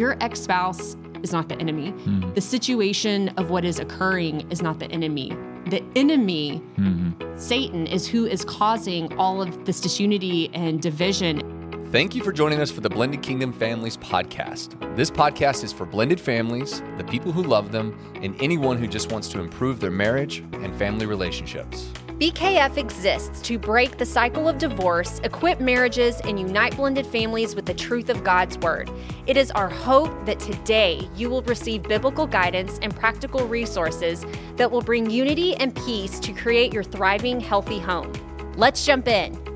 your ex spouse is not the enemy. Mm-hmm. The situation of what is occurring is not the enemy. The enemy, mm-hmm. Satan, is who is causing all of this disunity and division. Thank you for joining us for the Blended Kingdom Families podcast. This podcast is for blended families, the people who love them, and anyone who just wants to improve their marriage and family relationships. BKF exists to break the cycle of divorce, equip marriages, and unite blended families with the truth of God's Word. It is our hope that today you will receive biblical guidance and practical resources that will bring unity and peace to create your thriving, healthy home. Let's jump in.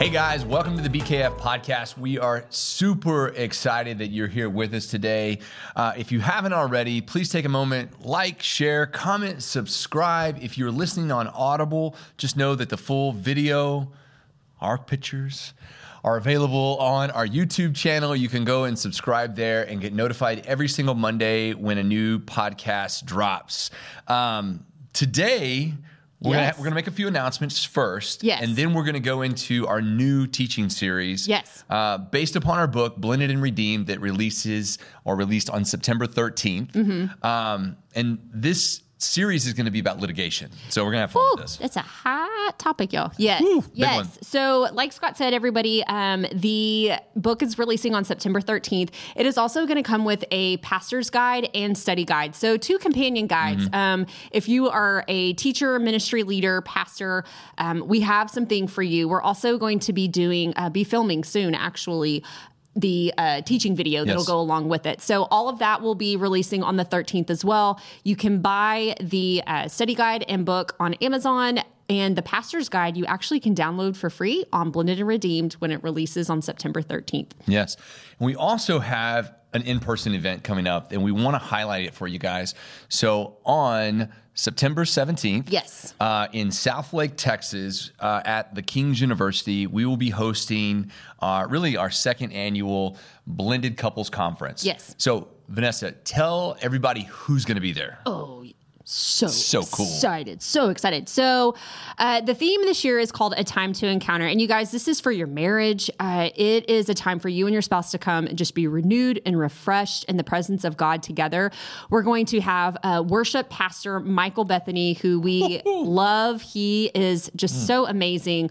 Hey guys, welcome to the BKF podcast. We are super excited that you're here with us today. Uh, if you haven't already, please take a moment, like, share, comment, subscribe. If you're listening on Audible, just know that the full video, our pictures, are available on our YouTube channel. You can go and subscribe there and get notified every single Monday when a new podcast drops. Um, today, we're, yes. gonna, we're gonna make a few announcements first, yes. and then we're gonna go into our new teaching series, yes, uh, based upon our book Blended and Redeemed that releases or released on September 13th. Mm-hmm. Um, and this series is going to be about litigation. So we're going to have fun Ooh, with this. It's a hot topic, y'all. Yes. Ooh, yes. So, like Scott said, everybody, um, the book is releasing on September 13th. It is also going to come with a pastor's guide and study guide. So, two companion guides. Mm-hmm. Um, if you are a teacher, ministry leader, pastor, um, we have something for you. We're also going to be doing, uh, be filming soon, actually, the uh, teaching video that'll yes. go along with it. So all of that will be releasing on the 13th as well. You can buy the uh, study guide and book on Amazon. And the pastor's guide you actually can download for free on Blended and Redeemed when it releases on September 13th. Yes. And we also have an in person event coming up, and we want to highlight it for you guys. So on September 17th. Yes. Uh, in Southlake, Texas, uh, at the King's University, we will be hosting uh, really our second annual Blended Couples Conference. Yes. So, Vanessa, tell everybody who's going to be there. Oh, so so cool. excited. So excited. So uh, the theme this year is called a time to encounter. And you guys this is for your marriage. Uh, it is a time for you and your spouse to come and just be renewed and refreshed in the presence of god together. We're going to have uh, worship pastor michael bethany who we love. He is just mm. so amazing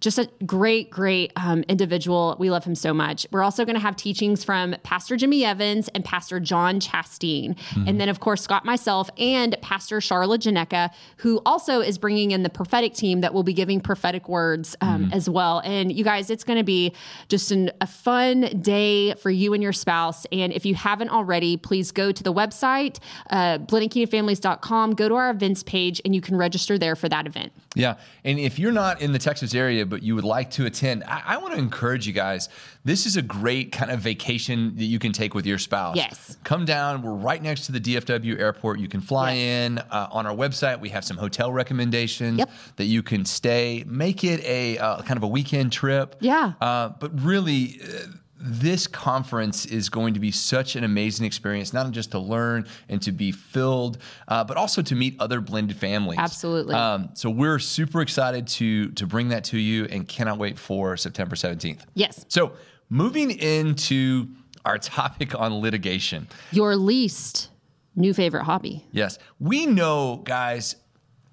just a great, great um, individual. We love him so much. We're also going to have teachings from Pastor Jimmy Evans and Pastor Jon Chasteen. Mm-hmm. And then, of course, Scott, myself, and Pastor Charlotte Janeka, who also is bringing in the prophetic team that will be giving prophetic words um, mm-hmm. as well. And you guys, it's going to be just an, a fun day for you and your spouse. And if you haven't already, please go to the website, uh, go to our events page, and you can register there for that event. Yeah. And if you're not in the Texas area, but you would like to attend, I, I want to encourage you guys. This is a great kind of vacation that you can take with your spouse. Yes. Come down. We're right next to the DFW airport. You can fly yes. in. Uh, on our website, we have some hotel recommendations yep. that you can stay. Make it a uh, kind of a weekend trip. Yeah. Uh, but really, uh, this conference is going to be such an amazing experience, not just to learn and to be filled, uh, but also to meet other blended families. Absolutely. Um, so we're super excited to to bring that to you, and cannot wait for September seventeenth. Yes. So moving into our topic on litigation, your least new favorite hobby. Yes, we know, guys.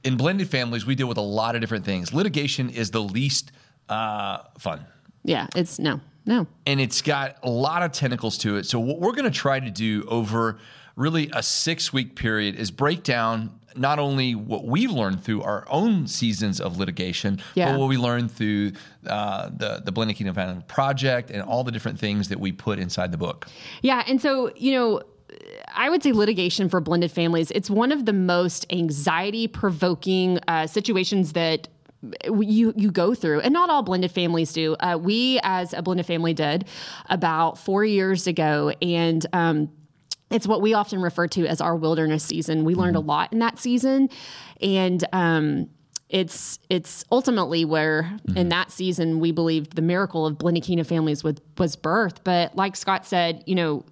In blended families, we deal with a lot of different things. Litigation is the least uh, fun. Yeah, it's no. No. And it's got a lot of tentacles to it. So, what we're going to try to do over really a six week period is break down not only what we've learned through our own seasons of litigation, yeah. but what we learned through uh, the the Blended Kingdom Family Project and all the different things that we put inside the book. Yeah, and so you know. I would say litigation for blended families, it's one of the most anxiety provoking uh, situations that you you go through, and not all blended families do. Uh, we, as a blended family, did about four years ago, and um, it's what we often refer to as our wilderness season. We learned a mm-hmm. lot in that season, and um, it's it's ultimately where mm-hmm. in that season we believed the miracle of blended kingdom families was was birth. But like Scott said, you know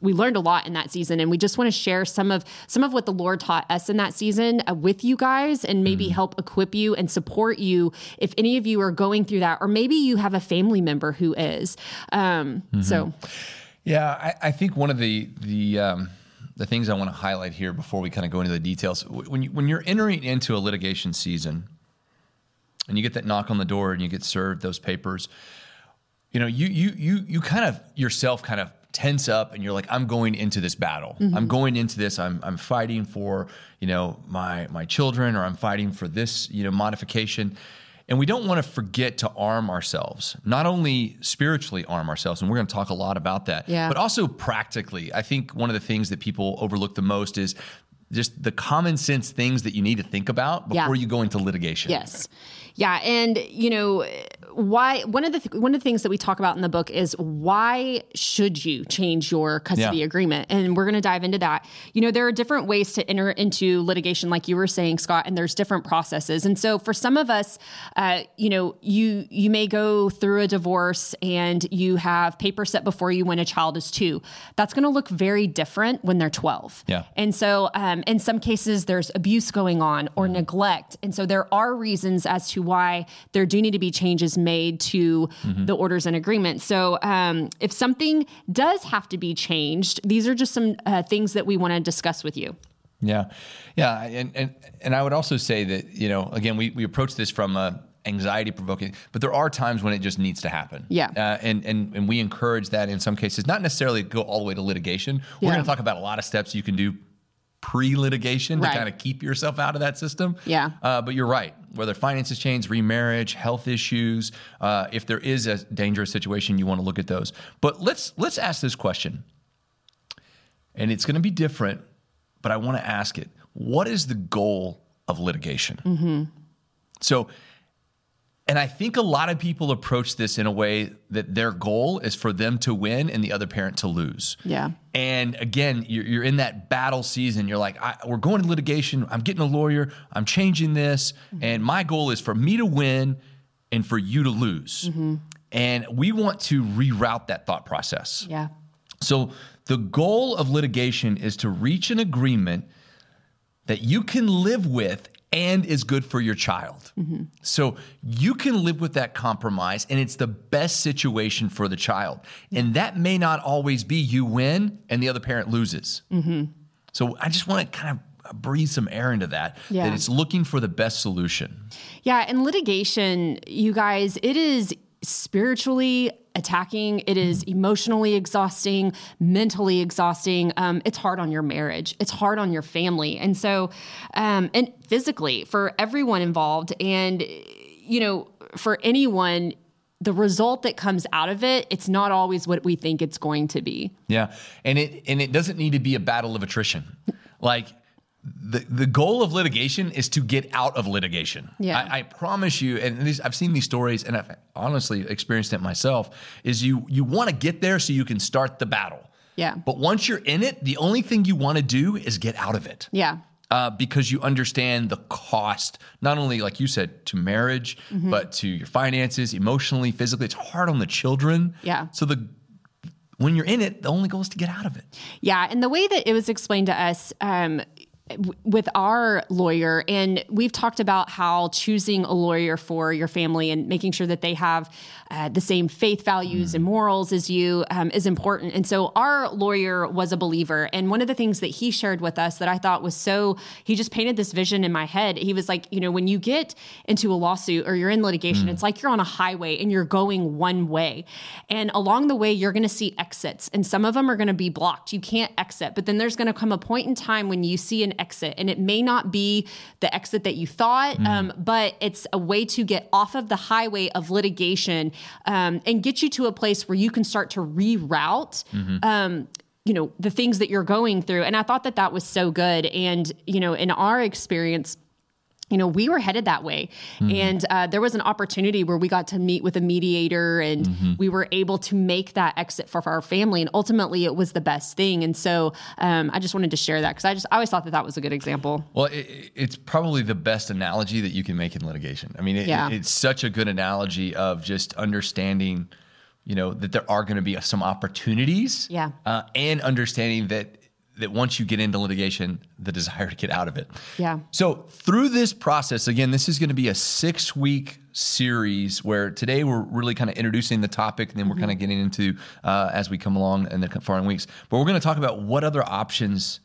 we learned a lot in that season and we just want to share some of some of what the lord taught us in that season uh, with you guys and maybe mm. help equip you and support you if any of you are going through that or maybe you have a family member who is. Um, mm-hmm. so. Yeah, I, I think one of the the um, the things I want to highlight here before we kind of go into the details when you, when you're entering into a litigation season, and you get that knock on the door and you get served those papers, you know, you you you you kind of yourself kind of tense up and you're like i'm going into this battle mm-hmm. i'm going into this i'm i'm fighting for you know my my children or i'm fighting for this you know modification and we don't want to forget to arm ourselves not only spiritually arm ourselves and we're going to talk a lot about that yeah. but also practically i think one of the things that people overlook the most is just the common sense things that you need to think about before yeah. you go into litigation yes yeah, and you know why one of the th- one of the things that we talk about in the book is why should you change your custody yeah. agreement, and we're going to dive into that. You know, there are different ways to enter into litigation, like you were saying, Scott, and there's different processes. And so for some of us, uh, you know, you you may go through a divorce and you have paper set before you when a child is two. That's going to look very different when they're twelve. Yeah, and so um, in some cases there's abuse going on or mm-hmm. neglect, and so there are reasons as to why there do need to be changes made to mm-hmm. the orders and agreements. So, um, if something does have to be changed, these are just some uh, things that we want to discuss with you. Yeah, yeah, and and and I would also say that you know again we we approach this from a anxiety provoking, but there are times when it just needs to happen. Yeah. Uh, and, and, and we encourage that in some cases, not necessarily go all the way to litigation. We're yeah. going to talk about a lot of steps you can do pre-litigation right. to kind of keep yourself out of that system. Yeah. Uh, but you're right. Whether finances change, remarriage, health issues, uh, if there is a dangerous situation, you want to look at those. But let's let's ask this question, and it's going to be different. But I want to ask it: What is the goal of litigation? Mm-hmm. So and I think a lot of people approach this in a way that their goal is for them to win and the other parent to lose. Yeah. And again, you're, you're in that battle season. You're like, we're going to litigation. I'm getting a lawyer. I'm changing this. Mm-hmm. And my goal is for me to win and for you to lose. Mm-hmm. And we want to reroute that thought process. Yeah. So the goal of litigation is to reach an agreement that you can live with and is good for your child. Mm-hmm. So you can live with that compromise and it's the best situation for the child. And that may not always be you win and the other parent loses. Mm-hmm. So I just want to kind of breathe some air into that yeah. that it's looking for the best solution. Yeah, in litigation, you guys, it is spiritually attacking. It is emotionally exhausting, mentally exhausting. Um, it's hard on your marriage. It's hard on your family, and so, um, and physically for everyone involved. And you know, for anyone, the result that comes out of it, it's not always what we think it's going to be. Yeah, and it and it doesn't need to be a battle of attrition, like the, the goal of litigation is to get out of litigation. Yeah. I, I promise you, and these, I've seen these stories, and I've honestly experienced it myself. Is you you want to get there so you can start the battle. Yeah. But once you're in it, the only thing you want to do is get out of it. Yeah. Uh, because you understand the cost, not only like you said, to marriage, mm-hmm. but to your finances, emotionally, physically. It's hard on the children. Yeah. So the when you're in it, the only goal is to get out of it. Yeah, and the way that it was explained to us, um, with our lawyer and we've talked about how choosing a lawyer for your family and making sure that they have uh, the same faith values mm. and morals as you um, is important and so our lawyer was a believer and one of the things that he shared with us that i thought was so he just painted this vision in my head he was like you know when you get into a lawsuit or you're in litigation mm. it's like you're on a highway and you're going one way and along the way you're going to see exits and some of them are going to be blocked you can't exit but then there's going to come a point in time when you see an exit. And it may not be the exit that you thought, mm. um, but it's a way to get off of the highway of litigation um, and get you to a place where you can start to reroute. Mm-hmm. Um, you know the things that you're going through and i thought that that was so good and you know in our experience you know, we were headed that way. Mm-hmm. And uh, there was an opportunity where we got to meet with a mediator and mm-hmm. we were able to make that exit for, for, our family. And ultimately, it was the best thing. And so um, I just wanted to share that because I just I always thought that that was a good example. Well, it, it's probably the best analogy that you can make in litigation. I mean, it, yeah. it's such a good analogy of just understanding, you know, that there are going to be some opportunities. Yeah. Uh, and understanding that that once you get into litigation, the desire to get out of it. Yeah. So through this process, again, this is going to be a six week series where today we're really kind of introducing the topic and then we're kind of getting into uh, as we come along in the following weeks. But we're going to talk about what other options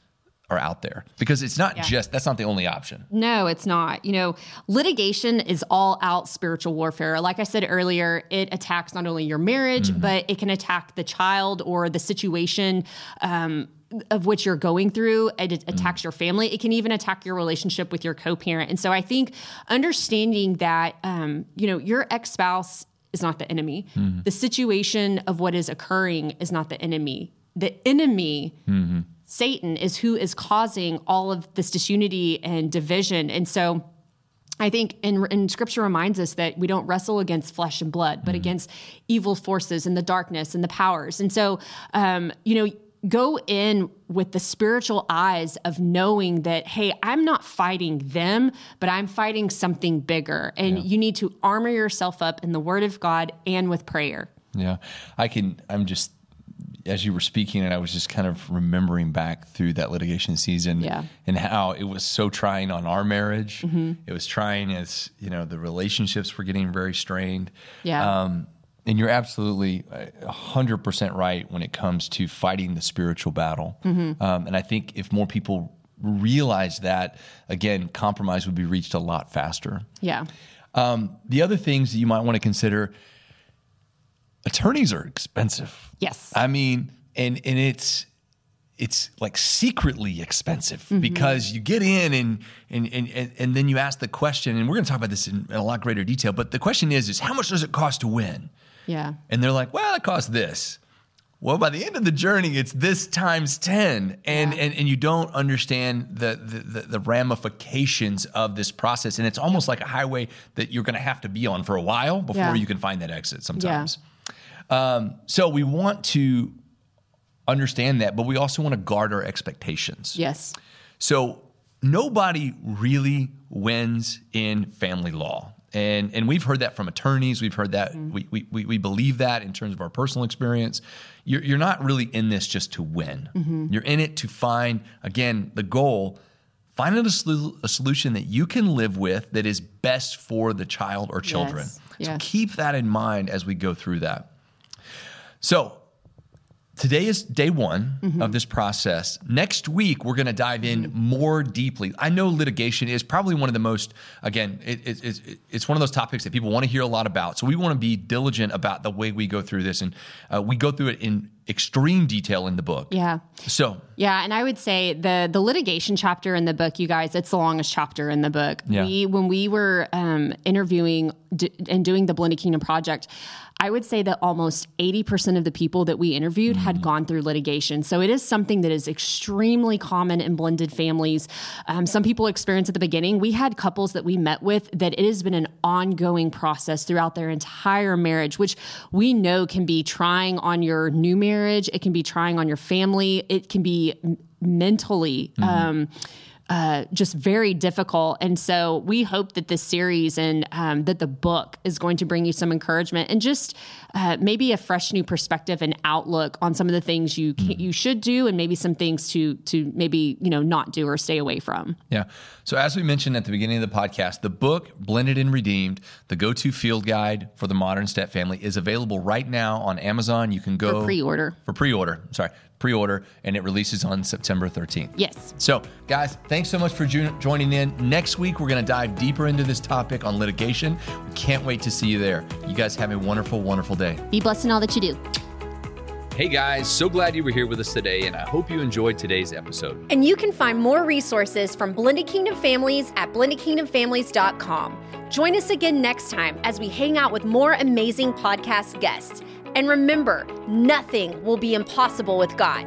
are out there because it's not Yeah. just that's not the only option. No, it's not. You know, litigation is all out spiritual warfare. Like I said earlier, it attacks not only your marriage, but it can attack the child or the situation. Um, of which you're going through, it it attacks your family. It can even attack your relationship with your co-parent. And so I think understanding that, um, you know, your ex-spouse is not the enemy. The situation of what is occurring is not the enemy. The enemy Satan is who is causing all of this disunity and division. And so I think and, and scripture reminds us that we don't wrestle against flesh and blood, but against evil forces and the darkness and the powers. And so, um, you know, go in with the spiritual eyes of knowing that, hey, I'm not fighting them, but I'm fighting something bigger. And you need to armor yourself up in the word of God and with prayer. Yeah. I can, I'm just, as you were speaking, and I was just kind of remembering back through that litigation season Yeah. and how it was so trying on our marriage. Mm-hmm. It was trying as, you know, the relationships were getting very strained. Yeah. Um, and you're absolutely uh, 100% right when it comes to fighting the spiritual battle. Mm-hmm. Um, and I think if more people realize that, again, compromise would be reached a lot faster. Yeah. Um, the other things that you might want to consider attorneys are expensive. Yes. I mean, and and it's it's like secretly expensive Mm-hmm. because you get in and, and and and then you ask the question, and we're going to talk about this in, in a lot greater detail. But the question is, is how much does it cost to win? Yeah. And they're like, well, it costs this. Well, by the end of the journey, it's this times 10. And, Yeah. and, and you don't understand the, the, the, the ramifications of this process. And it's almost like a highway that you're going to have to be on for a while before Yeah. you can find that exit sometimes. Um, so we want to understand that, but we also want to guard our expectations. Yes. So nobody really wins in family law. And, and we've heard that from attorneys. We've heard that. Mm-hmm. We, we, we we believe that in terms of our personal experience. You're, you're not really in this just to win. Mm-hmm. You're in it to find, again, the goal, find a, solu- a solution that you can live with that is best for the child or children. Yes. So Yeah. keep that in mind as we go through that. So Today is day one Mm-hmm. of this process. Next week, we're going to dive in more deeply. I know litigation is probably one of the most, again, it, it, it's it's one of those topics that people want to hear a lot about. So we want to be diligent about the way we go through this. And uh, we go through it in extreme detail in the book. Yeah. So, Yeah, and I would say the the litigation chapter in the book, you guys, it's the longest chapter in the book. Yeah. We when we were um, interviewing d- and doing the Blended Kingdom project, I would say that almost eighty percent of the people that we interviewed Mm. had gone through litigation. So it is something that is extremely common in blended families. Um, some people experience at the beginning. We had couples that we met with that it has been an ongoing process throughout their entire marriage, which we know can be trying on your new marriage. It can be trying on your family. It can be mentally. Um, uh, just very difficult. And so we hope that this series and um, that the book is going to bring you some encouragement and just uh, maybe a fresh new perspective and outlook on some of the things you can, you should do and maybe some things to to maybe you know not do or stay away from. yeah. So, as we mentioned at the beginning of the podcast, the book, Blended and Redeemed, the go to field guide for the modern step family, is available right now on Amazon. You can go For pre-order. For pre order. Sorry, pre order. And it releases on September 13th. Yes. So, guys, thanks so much for jo- joining in. Next week, we're going to dive deeper into this topic on litigation. We can't wait to see you there. You guys have a wonderful, wonderful day. Be blessed in all that you do. Hey, guys, so glad you were here with us today, and I hope you enjoyed today's episode. And you can find more resources from Blended Kingdom Families at blendedkingdomfamilies.com. Join us again next time as we hang out with more amazing podcast guests. And remember, nothing will be impossible with God.